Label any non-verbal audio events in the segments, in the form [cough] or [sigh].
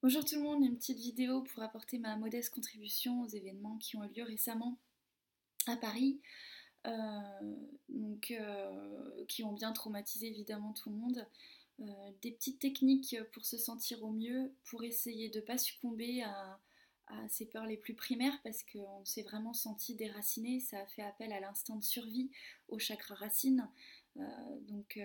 Bonjour tout le monde, une petite vidéo pour apporter ma modeste contribution aux événements qui ont eu lieu récemment à Paris, euh, donc, euh, qui ont bien traumatisé évidemment tout le monde. Euh, des petites techniques pour se sentir au mieux, pour essayer de ne pas succomber à, ces peurs les plus primaires, parce qu'on s'est vraiment senti déraciné, ça a fait appel à l'instinct de survie, au chakra racine, donc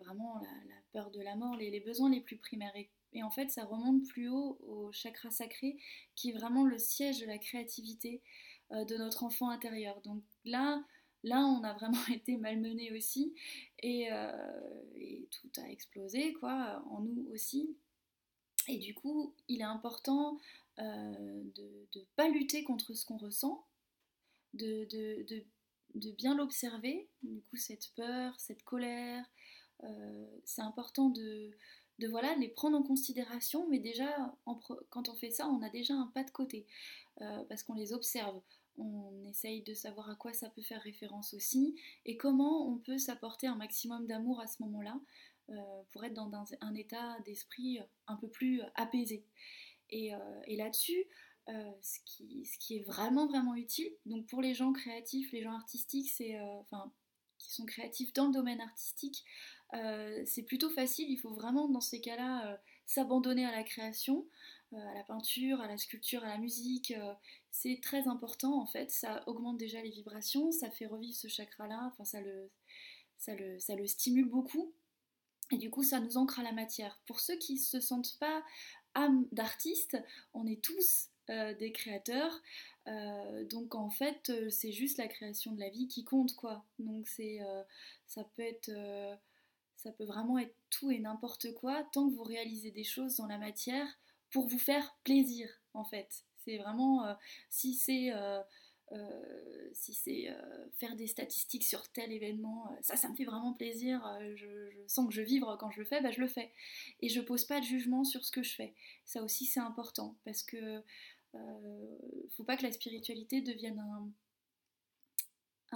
vraiment la, peur de la mort, les, les besoins les plus primaires. Et en fait, ça remonte plus haut au chakra sacré, qui est vraiment le siège de la créativité euh, de notre enfant intérieur. Donc là, là, on a vraiment [laughs] été malmené aussi, euh, et, tout a explosé, quoi, en nous aussi. Et du coup, il est important euh, de ne pas lutter contre ce qu'on ressent, de, de bien l'observer, du coup, cette peur, cette colère. c'est important de, de voilà, les prendre en considération, mais déjà, quand on fait ça, on a déjà un pas de côté, euh, parce qu'on les observe. On essaye de savoir à quoi ça peut faire référence aussi, et comment on peut s'apporter un maximum d'amour à ce moment-là, euh, pour être dans un, état d'esprit un peu plus apaisé. Et, euh, là-dessus, ce, qui, ce, qui, est vraiment, vraiment utile, donc pour les gens créatifs, les gens artistiques, c'est... enfin, qui sont créatifs dans le domaine artistique, euh, c'est plutôt facile. Il faut vraiment, dans ces cas-là, euh, s'abandonner à la création, euh, à la peinture, à la sculpture, à la musique. c'est très important en fait. Ça augmente déjà les vibrations, ça fait revivre ce chakra-là, enfin, ça le, ça, le, ça le stimule beaucoup. Et du coup, ça nous ancre à la matière. Pour ceux qui ne se sentent pas âme d'artiste, on est tous des créateurs. donc en fait, c'est juste la création de la vie qui compte, quoi. Donc c'est, ça peut être ça peut vraiment être tout et n'importe quoi tant que vous réalisez des choses dans la matière pour vous faire plaisir en fait. C'est vraiment euh, si c'est euh, euh, si c'est faire des statistiques sur tel événement, ça ça me fait vraiment plaisir, je, sens que je vibre quand je le fais, bah, je le fais. Et je pose pas de jugement sur ce que je fais. Ça aussi c'est important parce que faut pas que la spiritualité devienne un,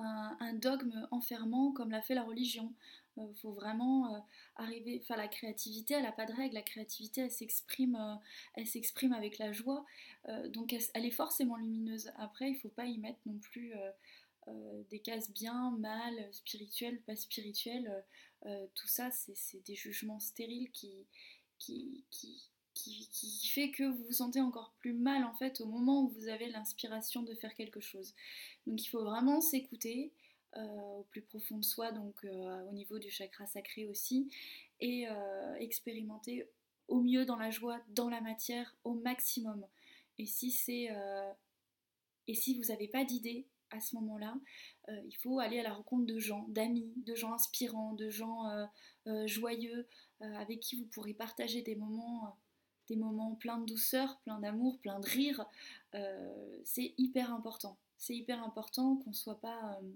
un, dogme enfermant comme l'a fait la religion. Il euh, faut vraiment euh, arriver, enfin la créativité, elle n'a pas de règle, la créativité elle s'exprime, euh, elle s'exprime avec la joie, donc elle, est forcément lumineuse. Après, il ne faut pas y mettre non plus des cases bien, mal, spirituelles, pas spirituelles. tout ça, c'est des jugements stériles qui qui, fait que vous vous sentez encore plus mal en fait au moment où vous avez l'inspiration de faire quelque chose. Donc il faut vraiment s'écouter euh, au plus profond de soi, donc euh, au niveau du chakra sacré aussi, et euh, expérimenter au mieux dans la joie, dans la matière, au maximum. Et si c'est et si vous n'avez pas d'idée à ce moment-là, il faut aller à la rencontre de gens, d'amis, de gens inspirants, de gens joyeux, avec qui vous pourrez partager des moments des moments pleins de douceur, pleins d'amour, pleins de rire, euh, c'est hyper important. C'est hyper important qu'on ne soit pas euh,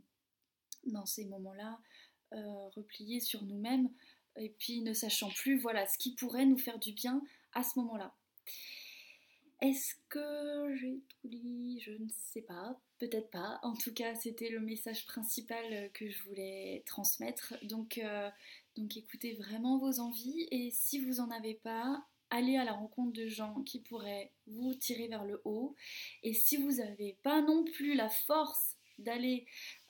dans ces moments-là euh, repliés sur nous-mêmes et puis ne sachant plus voilà ce qui pourrait nous faire du bien à ce moment-là. Est-ce que j'ai tout dit? Je ne sais pas, peut-être pas. En tout cas, c'était le message principal que je voulais transmettre. Donc, donc écoutez vraiment vos envies et si vous n'en avez pas, aller à la rencontre de gens qui pourraient vous tirer vers le haut. Et si vous n'avez pas non plus la force d'aller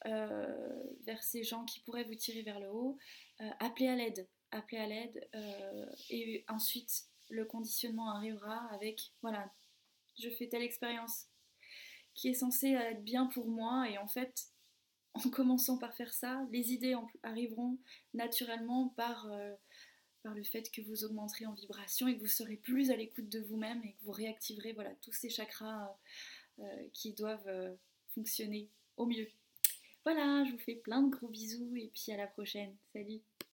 euh, vers ces gens qui pourraient vous tirer vers le haut, euh, appelez à l'aide. Appelez à l'aide. Euh, et ensuite, le conditionnement arrivera avec, voilà, je fais telle expérience qui est censée être bien pour moi. Et en fait, en commençant par faire ça, les idées arriveront naturellement par par le fait que vous augmenterez en vibration et que vous serez plus à l'écoute de vous-même et que vous réactiverez voilà, tous ces chakras euh, qui doivent euh, fonctionner au mieux. Voilà, je vous fais plein de gros bisous et puis à la prochaine. Salut